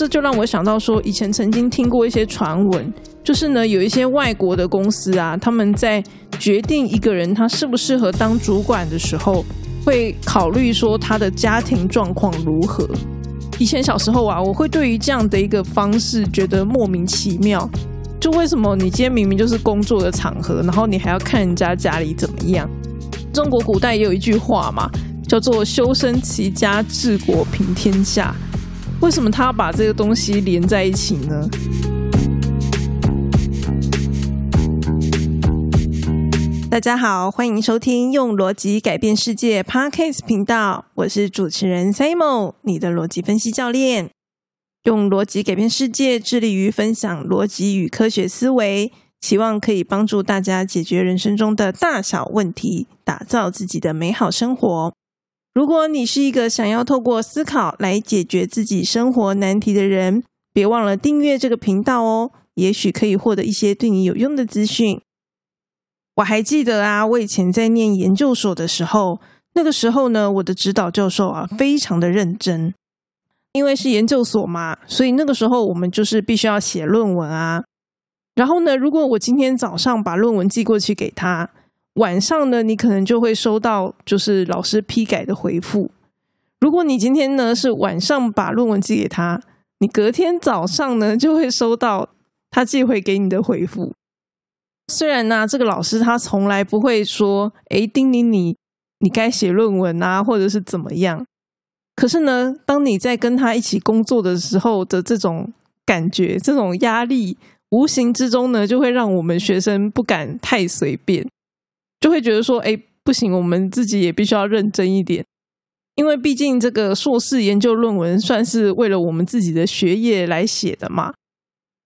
这就让我想到说，以前曾经听过一些传闻，就是呢，有一些外国的公司啊，他们在决定一个人他适不适合当主管的时候，会考虑说他的家庭状况如何。以前小时候啊，我会对于这样的一个方式觉得莫名其妙，就为什么你今天明明就是工作的场合，然后你还要看人家家里怎么样？中国古代也有一句话嘛，叫做“修身齐家治国平天下”。为什么他要把这个东西连在一起呢？大家好，欢迎收听《用逻辑改变世界》Podcast 频道，我是主持人 Simon，你的逻辑分析教练。用逻辑改变世界，致力于分享逻辑与科学思维，希望可以帮助大家解决人生中的大小问题，打造自己的美好生活。如果你是一个想要透过思考来解决自己生活难题的人，别忘了订阅这个频道哦，也许可以获得一些对你有用的资讯。我还记得啊，我以前在念研究所的时候，那个时候呢，我的指导教授啊，非常的认真，因为是研究所嘛，所以那个时候我们就是必须要写论文啊。然后呢，如果我今天早上把论文寄过去给他。晚上呢，你可能就会收到就是老师批改的回复。如果你今天呢是晚上把论文寄给他，你隔天早上呢就会收到他寄回给你的回复。虽然呢，这个老师他从来不会说“哎，叮咛你，你该写论文啊，或者是怎么样”，可是呢，当你在跟他一起工作的时候的这种感觉、这种压力，无形之中呢，就会让我们学生不敢太随便。就会觉得说，哎，不行，我们自己也必须要认真一点，因为毕竟这个硕士研究论文算是为了我们自己的学业来写的嘛，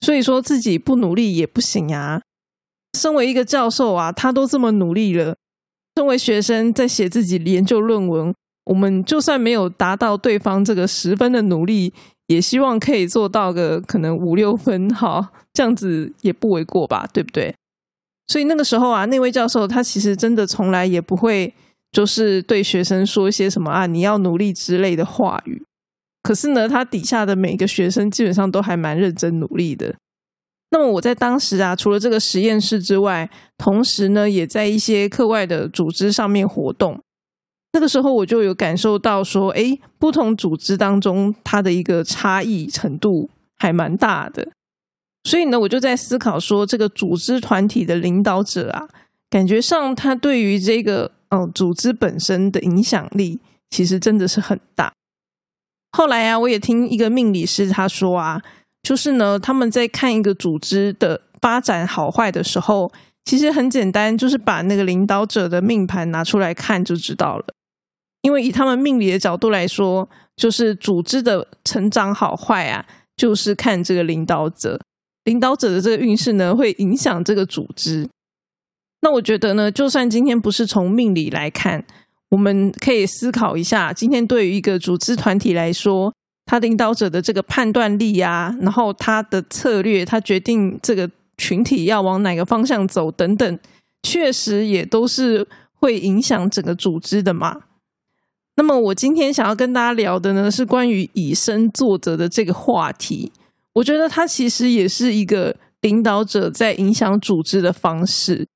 所以说自己不努力也不行啊。身为一个教授啊，他都这么努力了，身为学生在写自己研究论文，我们就算没有达到对方这个十分的努力，也希望可以做到个可能五六分，好，这样子也不为过吧，对不对？所以那个时候啊，那位教授他其实真的从来也不会，就是对学生说一些什么啊，你要努力之类的话语。可是呢，他底下的每个学生基本上都还蛮认真努力的。那么我在当时啊，除了这个实验室之外，同时呢，也在一些课外的组织上面活动。那个时候我就有感受到说，哎，不同组织当中它的一个差异程度还蛮大的。所以呢，我就在思考说，这个组织团体的领导者啊，感觉上他对于这个嗯组织本身的影响力，其实真的是很大。后来啊，我也听一个命理师他说啊，就是呢，他们在看一个组织的发展好坏的时候，其实很简单，就是把那个领导者的命盘拿出来看就知道了。因为以他们命理的角度来说，就是组织的成长好坏啊，就是看这个领导者。领导者的这个运势呢，会影响这个组织。那我觉得呢，就算今天不是从命理来看，我们可以思考一下，今天对于一个组织团体来说，他领导者的这个判断力啊，然后他的策略，他决定这个群体要往哪个方向走等等，确实也都是会影响整个组织的嘛。那么我今天想要跟大家聊的呢，是关于以身作则的这个话题。我觉得他其实也是一个领导者在影响组织的方式，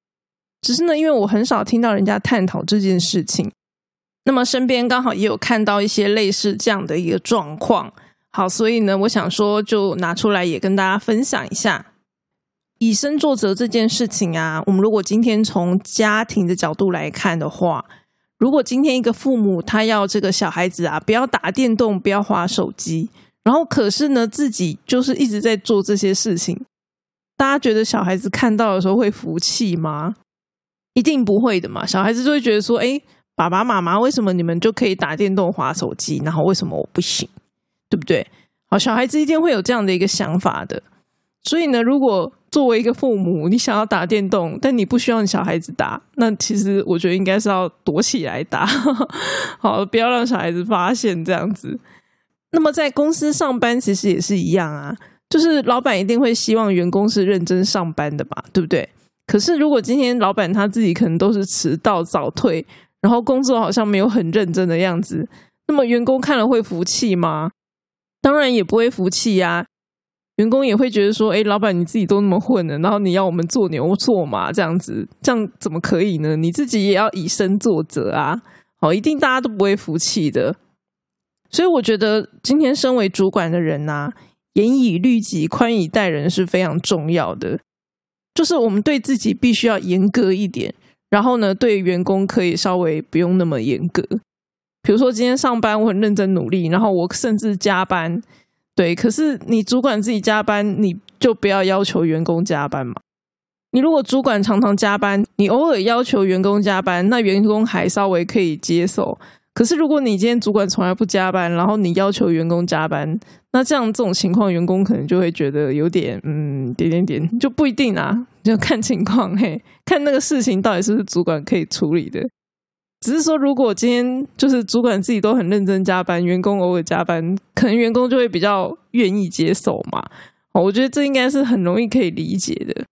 只是呢，因为我很少听到人家探讨这件事情，那么身边刚好也有看到一些类似这样的一个状况，好，所以呢，我想说就拿出来也跟大家分享一下以身作则这件事情啊。我们如果今天从家庭的角度来看的话，如果今天一个父母他要这个小孩子啊，不要打电动，不要划手机。然后，可是呢，自己就是一直在做这些事情。大家觉得小孩子看到的时候会服气吗？一定不会的嘛。小孩子就会觉得说：“哎，爸爸妈妈，为什么你们就可以打电动、划手机，然后为什么我不行？对不对？”好，小孩子一定会有这样的一个想法的。所以呢，如果作为一个父母，你想要打电动，但你不需要你小孩子打，那其实我觉得应该是要躲起来打，好，不要让小孩子发现这样子。那么在公司上班其实也是一样啊，就是老板一定会希望员工是认真上班的嘛，对不对？可是如果今天老板他自己可能都是迟到早退，然后工作好像没有很认真的样子，那么员工看了会服气吗？当然也不会服气呀。员工也会觉得说：“哎，老板你自己都那么混了，然后你要我们做牛做马这样子，这样怎么可以呢？你自己也要以身作则啊！好，一定大家都不会服气的。所以我觉得今天身为主管的人呐，严以律己，宽以待人是非常重要的。就是我们对自己必须要严格一点，然后呢，对员工可以稍微不用那么严格。比如说今天上班我很认真努力，然后我甚至加班。”对，可是你主管自己加班，你就不要要求员工加班嘛。你如果主管常常加班，你偶尔要求员工加班，那员工还稍微可以接受。可是如果你今天主管从来不加班，然后你要求员工加班，那这样这种情况，员工可能就会觉得有点嗯点点点，就不一定啊，就看情况嘿，看那个事情到底是不是主管可以处理的。只是说，如果今天就是主管自己都很认真加班，员工偶尔加班，可能员工就会比较愿意接受嘛。我觉得这应该是很容易可以理解的。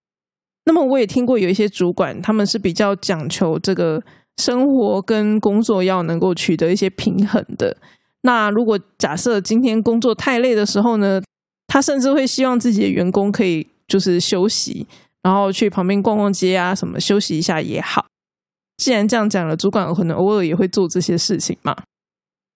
那么我也听过有一些主管，他们是比较讲求这个生活跟工作要能够取得一些平衡的。那如果假设今天工作太累的时候呢，他甚至会希望自己的员工可以就是休息，然后去旁边逛逛街啊，什么休息一下也好。既然这样讲了，主管可能偶尔也会做这些事情嘛。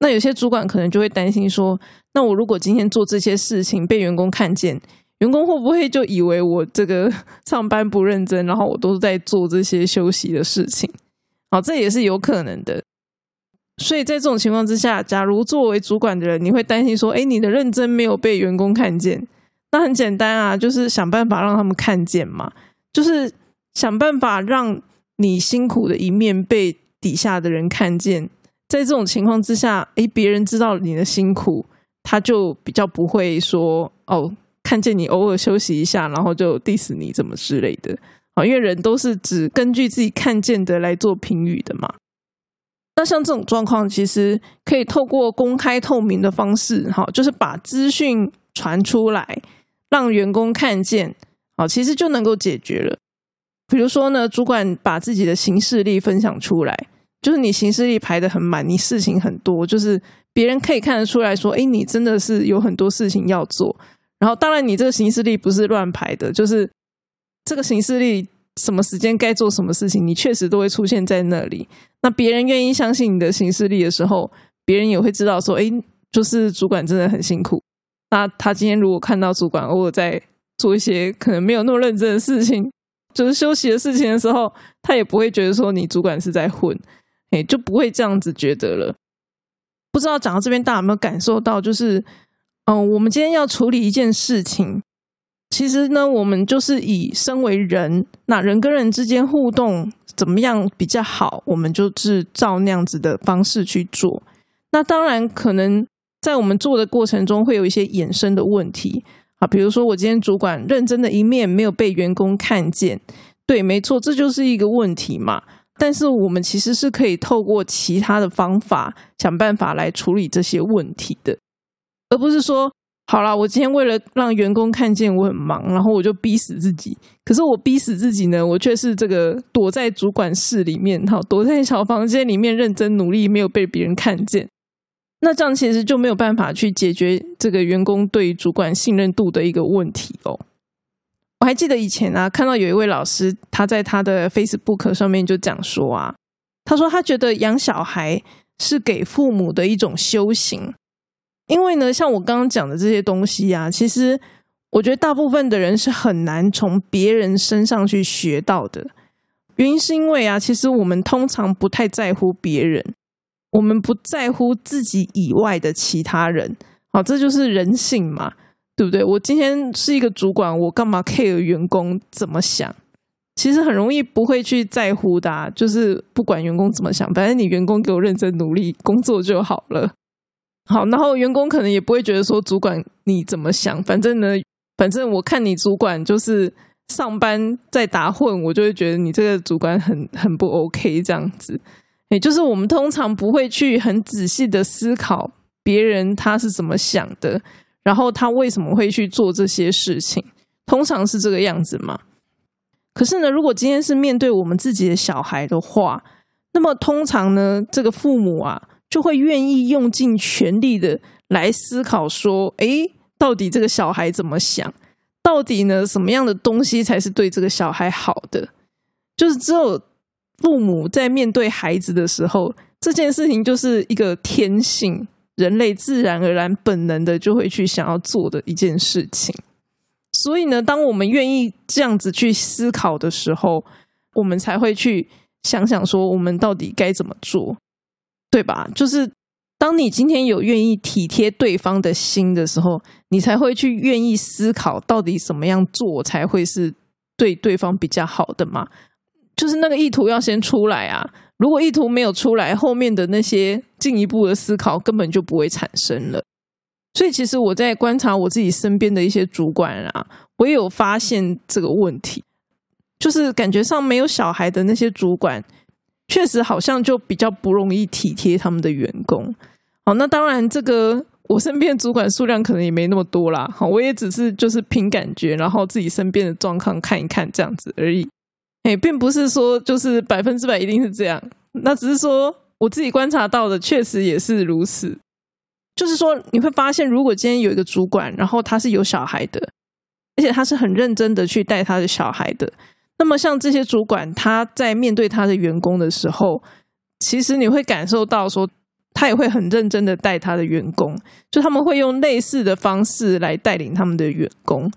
那有些主管可能就会担心说：，那我如果今天做这些事情被员工看见，员工会不会就以为我这个 上班不认真，然后我都在做这些休息的事情？好，这也是有可能的。所以在这种情况之下，假如作为主管的人，你会担心说：，哎，你的认真没有被员工看见？那很简单啊，就是想办法让他们看见嘛，就是想办法让。你辛苦的一面被底下的人看见，在这种情况之下，诶，别人知道你的辛苦，他就比较不会说哦，看见你偶尔休息一下，然后就 diss 你怎么之类的因为人都是只根据自己看见的来做评语的嘛。那像这种状况，其实可以透过公开透明的方式，哈，就是把资讯传出来，让员工看见，好，其实就能够解决了。比如说呢，主管把自己的行事力分享出来，就是你行事力排的很满，你事情很多，就是别人可以看得出来说，哎，你真的是有很多事情要做。然后，当然你这个行事力不是乱排的，就是这个行事历什么时间该做什么事情，你确实都会出现在那里。那别人愿意相信你的行事历的时候，别人也会知道说，哎，就是主管真的很辛苦。那他今天如果看到主管偶尔在做一些可能没有那么认真的事情，就是休息的事情的时候，他也不会觉得说你主管是在混，哎，就不会这样子觉得了。不知道讲到这边，大家有没有感受到？就是，嗯，我们今天要处理一件事情，其实呢，我们就是以身为人，那人跟人之间互动怎么样比较好，我们就是照那样子的方式去做。那当然，可能在我们做的过程中，会有一些衍生的问题。啊，比如说我今天主管认真的一面没有被员工看见，对，没错，这就是一个问题嘛。但是我们其实是可以透过其他的方法想办法来处理这些问题的，而不是说，好了，我今天为了让员工看见我很忙，然后我就逼死自己。可是我逼死自己呢，我却是这个躲在主管室里面，哈，躲在小房间里面认真努力，没有被别人看见。那这样其实就没有办法去解决这个员工对主管信任度的一个问题哦。我还记得以前啊，看到有一位老师，他在他的 Facebook 上面就讲说啊，他说他觉得养小孩是给父母的一种修行，因为呢，像我刚刚讲的这些东西啊，其实我觉得大部分的人是很难从别人身上去学到的。原因是因为啊，其实我们通常不太在乎别人。我们不在乎自己以外的其他人，好，这就是人性嘛，对不对？我今天是一个主管，我干嘛 care 员工怎么想？其实很容易不会去在乎的，就是不管员工怎么想，反正你员工给我认真努力工作就好了。好，然后员工可能也不会觉得说主管你怎么想，反正呢，反正我看你主管就是上班在打混，我就会觉得你这个主管很很不 OK 这样子。也就是我们通常不会去很仔细的思考别人他是怎么想的，然后他为什么会去做这些事情，通常是这个样子嘛。可是呢，如果今天是面对我们自己的小孩的话，那么通常呢，这个父母啊就会愿意用尽全力的来思考说，诶，到底这个小孩怎么想？到底呢，什么样的东西才是对这个小孩好的？就是只有父母在面对孩子的时候，这件事情就是一个天性，人类自然而然本能的就会去想要做的一件事情。所以呢，当我们愿意这样子去思考的时候，我们才会去想想说，我们到底该怎么做，对吧？就是当你今天有愿意体贴对方的心的时候，你才会去愿意思考，到底怎么样做才会是对对方比较好的嘛？就是那个意图要先出来啊！如果意图没有出来，后面的那些进一步的思考根本就不会产生了。所以，其实我在观察我自己身边的一些主管啊，我也有发现这个问题，就是感觉上没有小孩的那些主管，确实好像就比较不容易体贴他们的员工。好，那当然，这个我身边主管数量可能也没那么多啦。好，我也只是就是凭感觉，然后自己身边的状况看一看这样子而已。哎，并不是说就是百分之百一定是这样，那只是说我自己观察到的，确实也是如此。就是说，你会发现，如果今天有一个主管，然后他是有小孩的，而且他是很认真的去带他的小孩的，那么像这些主管，他在面对他的员工的时候，其实你会感受到说，他也会很认真的带他的员工，就他们会用类似的方式来带领他们的员工。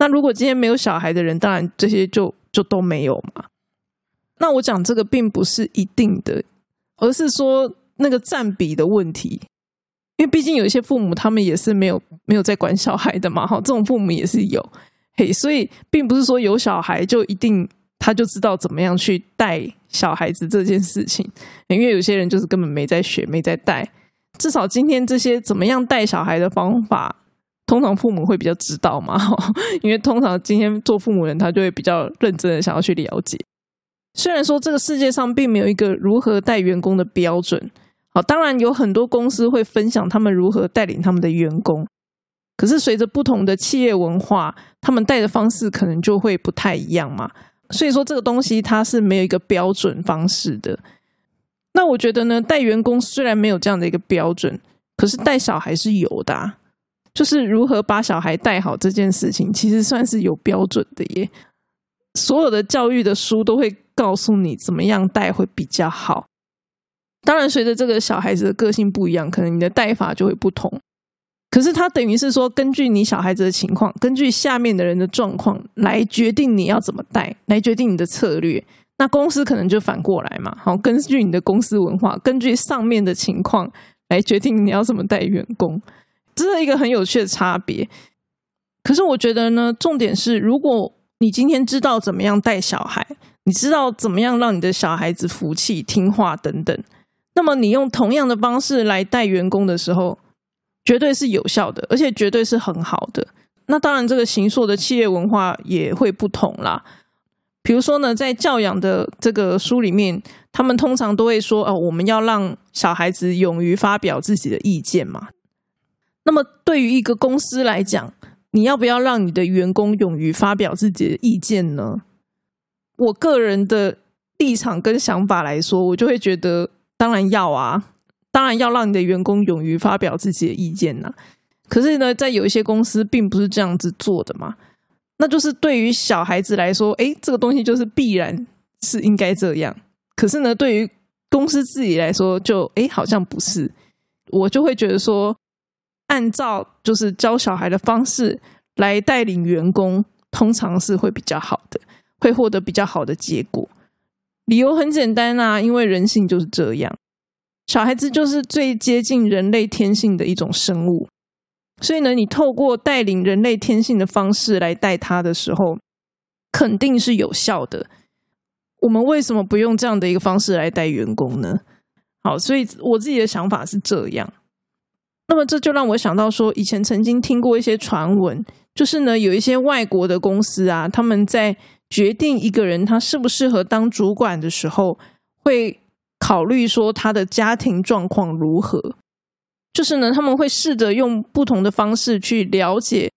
那如果今天没有小孩的人，当然这些就就都没有嘛。那我讲这个并不是一定的，而是说那个占比的问题。因为毕竟有一些父母，他们也是没有没有在管小孩的嘛，哈，这种父母也是有，所以并不是说有小孩就一定他就知道怎么样去带小孩子这件事情，因为有些人就是根本没在学，没在带。至少今天这些怎么样带小孩的方法，通常父母会比较知道嘛，因为通常今天做父母人，他就会比较认真的想要去了解。虽然说这个世界上并没有一个如何带员工的标准。好当然有很多公司会分享他们如何带领他们的员工，可是随着不同的企业文化，他们带的方式可能就会不太一样嘛。所以说这个东西它是没有一个标准方式的。那我觉得呢，带员工虽然没有这样的一个标准，可是带小孩是有的，就是如何把小孩带好这件事情，其实算是有标准的耶。所有的教育的书都会告诉你怎么样带会比较好。当然，随着这个小孩子的个性不一样，可能你的带法就会不同。可是，他等于是说，根据你小孩子的情况，根据下面的人的状况来决定你要怎么带，来决定你的策略。那公司可能就反过来嘛，好，根据你的公司文化，根据上面的情况来决定你要怎么带员工，这是一个很有趣的差别。可是，我觉得呢，重点是，如果你今天知道怎么样带小孩，你知道怎么样让你的小孩子服气、听话等等。那么你用同样的方式来带员工的时候，绝对是有效的，而且绝对是很好的。那当然，这个行硕的企业文化也会不同啦。比如说呢，在教养的这个书里面，他们通常都会说：“哦，我们要让小孩子勇于发表自己的意见嘛。”那么，对于一个公司来讲，你要不要让你的员工勇于发表自己的意见呢？我个人的立场跟想法来说，我就会觉得。当然要啊，当然要让你的员工勇于发表自己的意见呐。可是呢，在有一些公司并不是这样子做的嘛。那就是对于小孩子来说，哎，这个东西就是必然是应该这样。可是呢，对于公司自己来说，就哎好像不是。我就会觉得说，按照就是教小孩的方式来带领员工，通常是会比较好的，会获得比较好的结果。理由很简单啊，因为人性就是这样，小孩子就是最接近人类天性的一种生物，所以呢，你透过带领人类天性的方式来带他的时候，肯定是有效的。我们为什么不用这样的一个方式来带员工呢？好，所以我自己的想法是这样。那么这就让我想到说，以前曾经听过一些传闻，就是呢，有一些外国的公司啊，他们在。决定一个人他适不适合当主管的时候，会考虑说他的家庭状况如何。就是呢，他们会试着用不同的方式去了解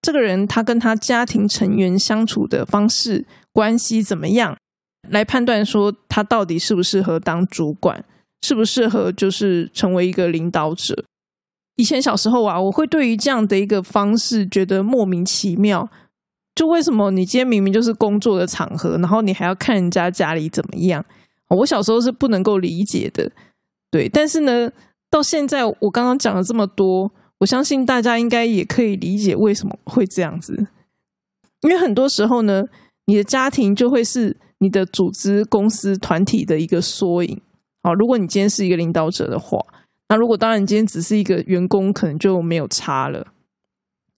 这个人他跟他家庭成员相处的方式关系怎么样，来判断说他到底适不适合当主管，适不适合就是成为一个领导者。以前小时候啊，我会对于这样的一个方式觉得莫名其妙。就为什么你今天明明就是工作的场合，然后你还要看人家家里怎么样？我小时候是不能够理解的，对。但是呢，到现在我刚刚讲了这么多，我相信大家应该也可以理解为什么会这样子。因为很多时候呢，你的家庭就会是你的组织、公司、团体的一个缩影。好，如果你今天是一个领导者的话，那如果当然你今天只是一个员工，可能就没有差了。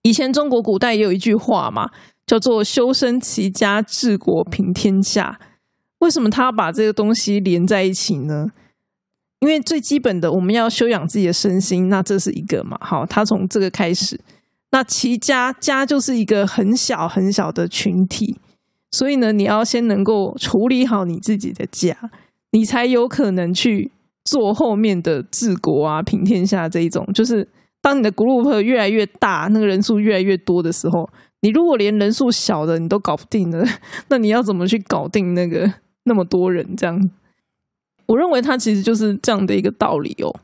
以前中国古代也有一句话嘛。叫做修身齐家治国平天下。为什么他要把这个东西连在一起呢？因为最基本的，我们要修养自己的身心，那这是一个嘛。好，他从这个开始。那齐家家就是一个很小很小的群体，所以呢，你要先能够处理好你自己的家，你才有可能去做后面的治国啊、平天下这一种。就是当你的 group 越来越大，那个人数越来越多的时候。你如果连人数小的你都搞不定了，那你要怎么去搞定那个那么多人？这样，我认为它其实就是这样的一个道理哦。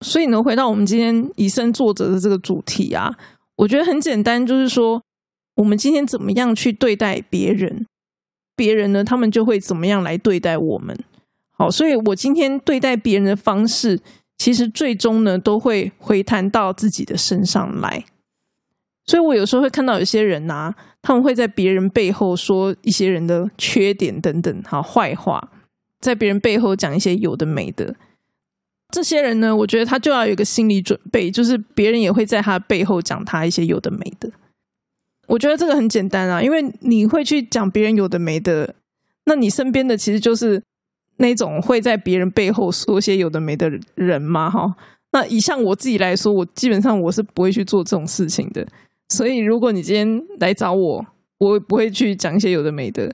所以呢，回到我们今天以身作则的这个主题啊，我觉得很简单，就是说我们今天怎么样去对待别人，别人呢，他们就会怎么样来对待我们。好，所以我今天对待别人的方式，其实最终呢，都会回弹到自己的身上来。所以我有时候会看到有些人呐，他们会在别人背后说一些人的缺点等等，好坏话，在别人背后讲一些有的没的。这些人呢，我觉得他就要有一个心理准备，就是别人也会在他背后讲他一些有的没的。我觉得这个很简单啊，因为你会去讲别人有的没的，那你身边的其实就是那种会在别人背后说些有的没的人嘛，哈。那以像我自己来说，我基本上我是不会去做这种事情的。所以，如果你今天来找我，我不会去讲一些有的没的，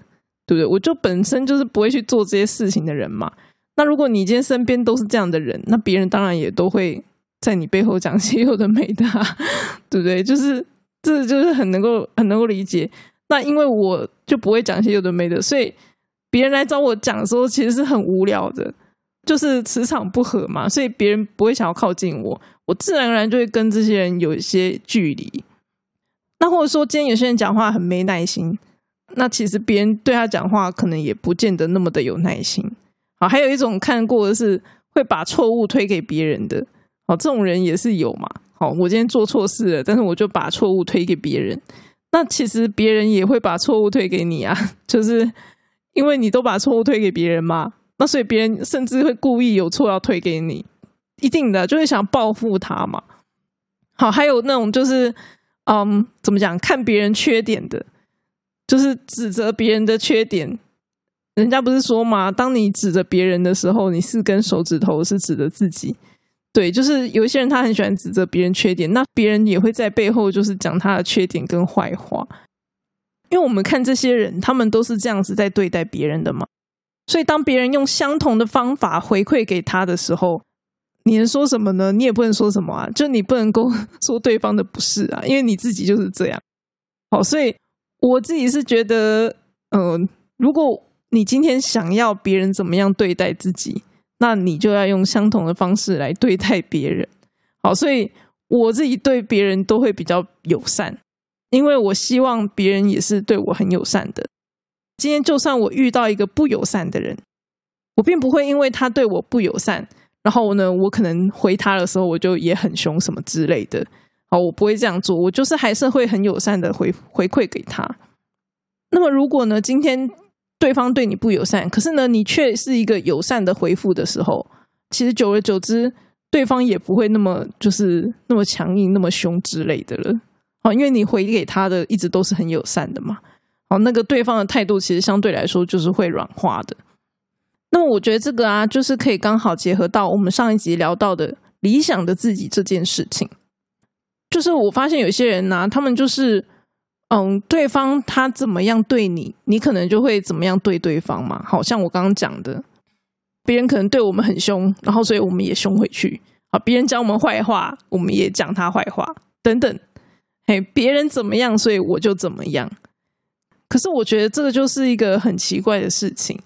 对不对？我就本身就是不会去做这些事情的人嘛。那如果你今天身边都是这样的人，那别人当然也都会在你背后讲些有的没的，对不对？就是这就是很能够很能够理解。那因为我就不会讲些有的没的，所以别人来找我讲的时候，其实是很无聊的，就是磁场不合嘛，所以别人不会想要靠近我，我自然而然就会跟这些人有一些距离。那或者说，今天有些人讲话很没耐心，那其实别人对他讲话可能也不见得那么的有耐心。好，还有一种看过的是会把错误推给别人的，好，这种人也是有嘛。好，我今天做错事了，但是我就把错误推给别人，那其实别人也会把错误推给你啊，就是因为你都把错误推给别人嘛，那所以别人甚至会故意有错要推给你，一定的就会想报复他嘛。好，还有那种就是。嗯，怎么讲？看别人缺点的，就是指责别人的缺点。人家不是说吗？当你指着别人的时候，你四根手指头是指着自己。对，就是有一些人他很喜欢指责别人缺点，那别人也会在背后就是讲他的缺点跟坏话。因为我们看这些人，他们都是这样子在对待别人的嘛。所以当别人用相同的方法回馈给他的时候，你能说什么呢？你也不能说什么啊，就你不能够说对方的不是啊，因为你自己就是这样。好，所以我自己是觉得，嗯，如果你今天想要别人怎么样对待自己，那你就要用相同的方式来对待别人。好，所以我自己对别人都会比较友善，因为我希望别人也是对我很友善的。今天就算我遇到一个不友善的人，我并不会因为他对我不友善。然后呢，我可能回他的时候，我就也很凶什么之类的。好，我不会这样做，我就是还是会很友善的回回馈给他。那么，如果呢，今天对方对你不友善，可是呢，你却是一个友善的回复的时候，其实久而久之，对方也不会那么就是那么强硬、那么凶之类的了。哦，因为你回给他的一直都是很友善的嘛。哦，那个对方的态度其实相对来说就是会软化的。那么我觉得这个啊，就是可以刚好结合到我们上一集聊到的理想的自己这件事情。就是我发现有些人呢，他们就是，嗯，对方他怎么样对你，你可能就会怎么样对对方嘛。好像我刚刚讲的，别人可能对我们很凶，然后所以我们也凶回去。啊，别人讲我们坏话，我们也讲他坏话，等等。嘿，别人怎么样，所以我就怎么样。可是我觉得这个就是一个很奇怪的事情，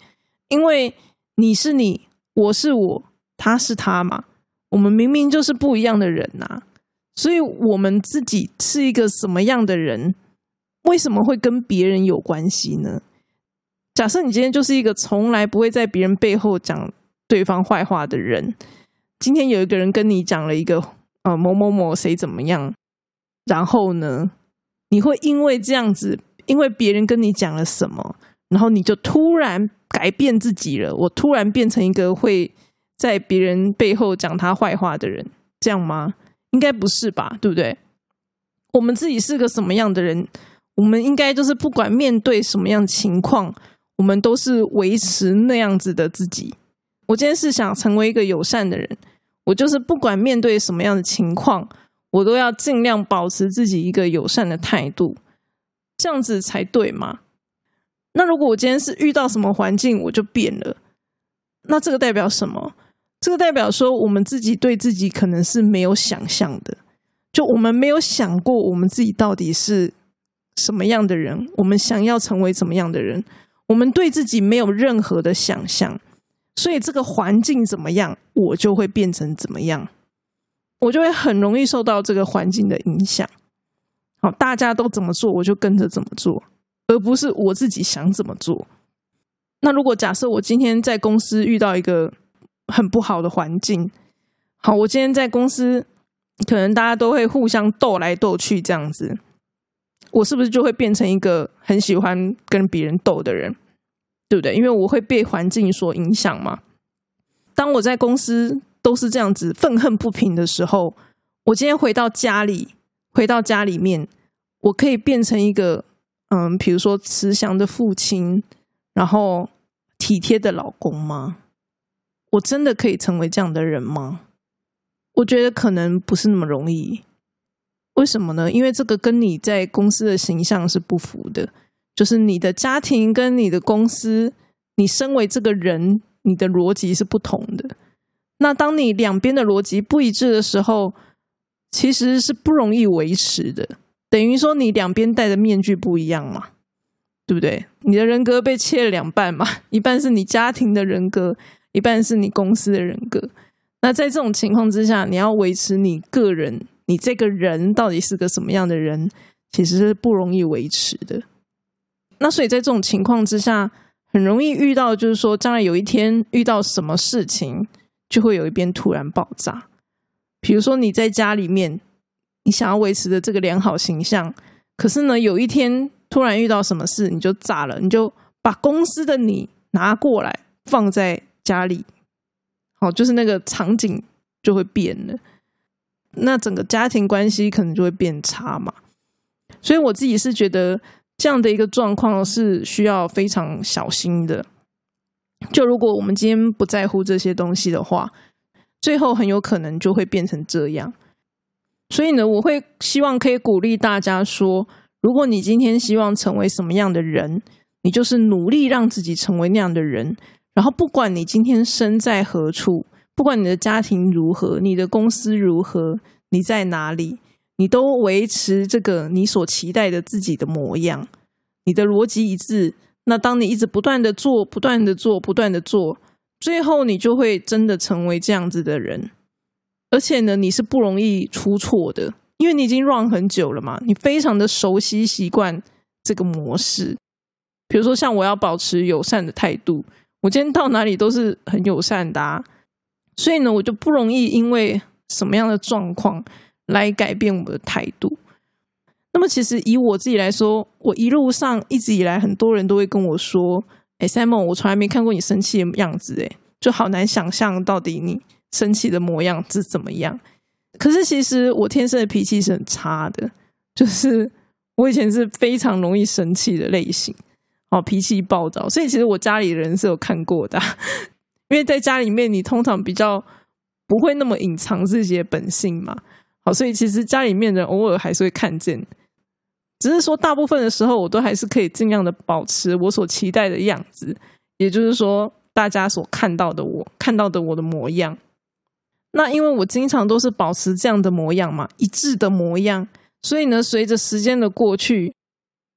因为。你是你，我是我，他是他嘛？我们明明就是不一样的人呐，所以我们自己是一个什么样的人，为什么会跟别人有关系呢？假设你今天就是一个从来不会在别人背后讲对方坏话的人，今天有一个人跟你讲了一个呃某某某谁怎么样，然后呢，你会因为这样子，因为别人跟你讲了什么，然后你就突然改变自己了，我突然变成一个会在别人背后讲他坏话的人，这样吗？应该不是吧，对不对？我们自己是个什么样的人，我们应该就是不管面对什么样的情况。我们都是维持那样子的自己。我今天是想成为一个友善的人，我就是不管面对什么样的情况，我都要尽量保持自己一个友善的态度，这样子才对嘛。那如果我今天是遇到什么环境我就变了，那这个代表什么？这个代表说我们自己对自己可能是没有想象的，就我们没有想过我们自己到底是什么样的人，我们想要成为什么样的人。我们对自己没有任何的想象，所以这个环境怎么样，我就会变成怎么样，我就会很容易受到这个环境的影响。好，大家都怎么做，我就跟着怎么做，而不是我自己想怎么做。那如果假设我今天在公司遇到一个很不好的环境，好，我今天在公司可能大家都会互相斗来斗去这样子。我是不是就会变成一个很喜欢跟别人斗的人，对不对？因为我会被环境所影响嘛。当我在公司都是这样子愤恨不平的时候，我今天回到家里，回到家里面，我可以变成一个嗯，比如说慈祥的父亲，然后体贴的老公吗？我真的可以成为这样的人吗？我觉得可能不是那么容易。为什么呢？因为这个跟你在公司的形象是不符的，就是你的家庭跟你的公司，你身为这个人，你的逻辑是不同的。那当你两边的逻辑不一致的时候，其实是不容易维持的。等于说你两边戴的面具不一样嘛，对不对？你的人格被切了两半嘛，一半是你家庭的人格，一半是你公司的人格。那在这种情况之下，你要维持你个人。你这个人到底是个什么样的人，其实是不容易维持的。那所以在这种情况之下，很容易遇到，就是说，将来有一天遇到什么事情，就会有一边突然爆炸。比如说你在家里面，你想要维持的这个良好形象，可是呢，有一天突然遇到什么事，你就炸了，你就把公司的你拿过来放在家里，好，就是那个场景就会变了。那整个家庭关系可能就会变差嘛，所以我自己是觉得这样的一个状况是需要非常小心的。就如果我们今天不在乎这些东西的话，最后很有可能就会变成这样。所以呢，我会希望可以鼓励大家说，如果你今天希望成为什么样的人，你就是努力让自己成为那样的人，然后不管你今天身在何处。不管你的家庭如何，你的公司如何，你在哪里，你都维持这个你所期待的自己的模样，你的逻辑一致。那当你一直不断的做，不断的做，不断的做，最后你就会真的成为这样子的人。而且呢，你是不容易出错的，因为你已经 run 很久了嘛，你非常的熟悉习惯这个模式。比如说，像我要保持友善的态度，我今天到哪里都是很友善的啊。所以呢，我就不容易因为什么样的状况来改变我的态度。那么，其实以我自己来说，我一路上一直以来，很多人都会跟我说：“哎，Simon，我从来没看过你生气的样子，哎，就好难想象到底你生气的模样是怎么样。”可是，其实我天生的脾气是很差的，就是我以前是非常容易生气的类型，哦，脾气暴躁。所以，其实我家里人是有看过的。因为在家里面，你通常比较不会那么隐藏自己的本性嘛，好，所以其实家里面人偶尔还是会看见，只是说大部分的时候，我都还是可以尽量的保持我所期待的样子，也就是说，大家所看到的我看到的我的模样。那因为我经常都是保持这样的模样嘛，一致的模样，所以呢，随着时间的过去，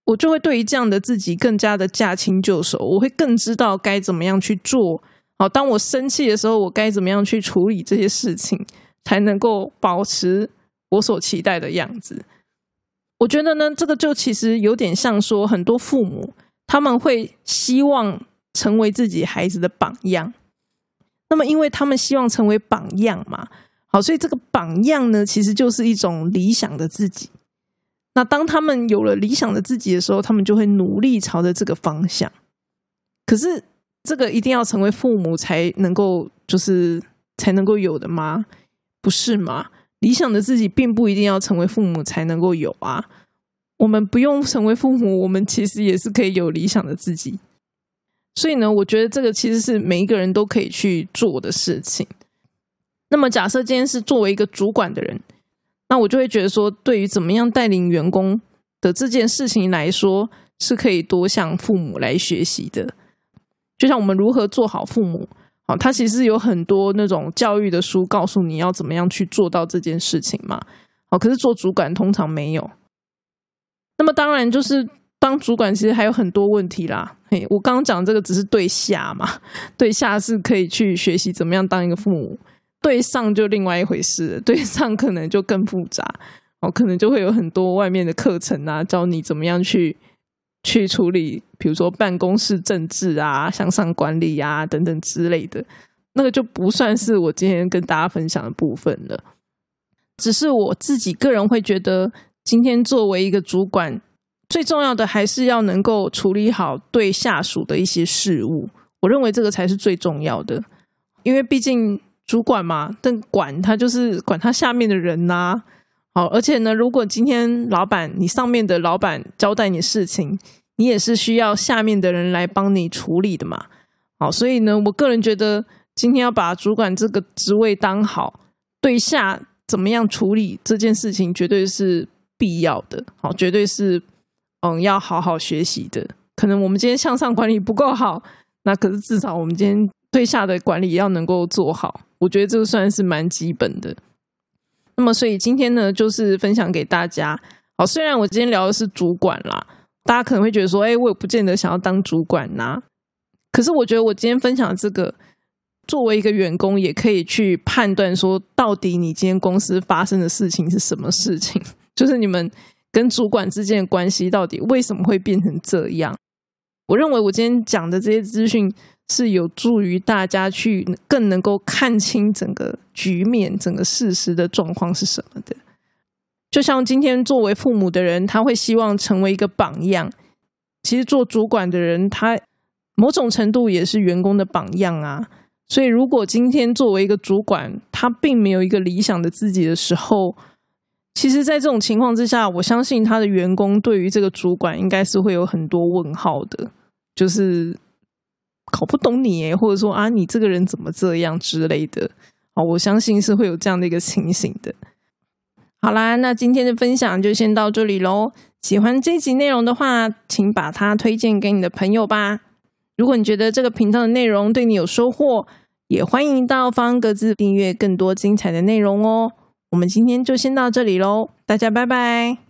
我就会对于这样的自己更加的驾轻就熟，我会更知道该怎么样去做。好，当我生气的时候，我该怎么样去处理这些事情？才能够保持我所期待的样子。我觉得呢，这个就其实有点像说，很多父母他们会希望成为自己孩子的榜样。那么，因为他们希望成为榜样嘛，好，所以这个榜样呢，其实就是一种理想的自己。那当他们有了理想的自己的时候，他们就会努力朝着这个方向。可是，这个一定要成为父母才能够，就是才能够有的吗？不是吗？理想的自己并不一定要成为父母才能够有啊。我们不用成为父母，我们其实也是可以有理想的自己。所以呢，我觉得这个其实是每一个人都可以去做的事情。那么，假设今天是作为一个主管的人，那我就会觉得说，对于怎么样带领员工的这件事情来说，是可以多向父母来学习的。就像我们如何做好父母，好，他其实有很多那种教育的书，告诉你要怎么样去做到这件事情嘛。好，可是做主管通常没有。那么，当然就是。当主管其实还有很多问题啦。嘿，我刚刚讲这个只是对下嘛，对下是可以去学习怎么样当一个父母，对上就另外一回事，对上可能就更复杂哦，可能就会有很多外面的课程啊，教你怎么样去去处理，比如说办公室政治啊、向上管理啊等等之类的，那个就不算是我今天跟大家分享的部分了。只是我自己个人会觉得，今天作为一个主管。最重要的还是要能够处理好对下属的一些事务，我认为这个才是最重要的。因为毕竟主管嘛，但管他就是管他下面的人呐。好，而且呢，如果今天老板你上面的老板交代你事情，你也是需要下面的人来帮你处理的嘛。好，所以呢，我个人觉得今天要把主管这个职位当好，对下怎么样处理这件事情，绝对是必要的。好，绝对是。嗯，要好好学习的。可能我们今天向上管理不够好，那可是至少我们今天对下的管理要能够做好。我觉得这个算是蛮基本的。那么，所以今天呢，就是分享给大家。好，虽然我今天聊的是主管啦，大家可能会觉得说，哎，我也不见得想要当主管呐。可是，我觉得我今天分享这个，作为一个员工，也可以去判断说，到底你今天公司发生的事情是什么事情，就是你们。跟主管之间的关系到底为什么会变成这样？我认为我今天讲的这些资讯是有助于大家去更能够看清整个局面、整个事实的状况是什么的。就像今天作为父母的人，他会希望成为一个榜样；其实做主管的人，他某种程度也是员工的榜样啊。所以，如果今天作为一个主管，他并没有一个理想的自己的时候，其实，在这种情况之下，我相信他的员工对于这个主管应该是会有很多问号的，就是搞不懂你，或者说啊，你这个人怎么这样之类的。哦，我相信是会有这样的一个情形的。好啦，那今天的分享就先到这里喽。喜欢这集内容的话，请把它推荐给你的朋友吧。如果你觉得这个频道的内容对你有收获，也欢迎到方格子订阅更多精彩的内容哦。我们今天就先到这里喽，大家拜拜。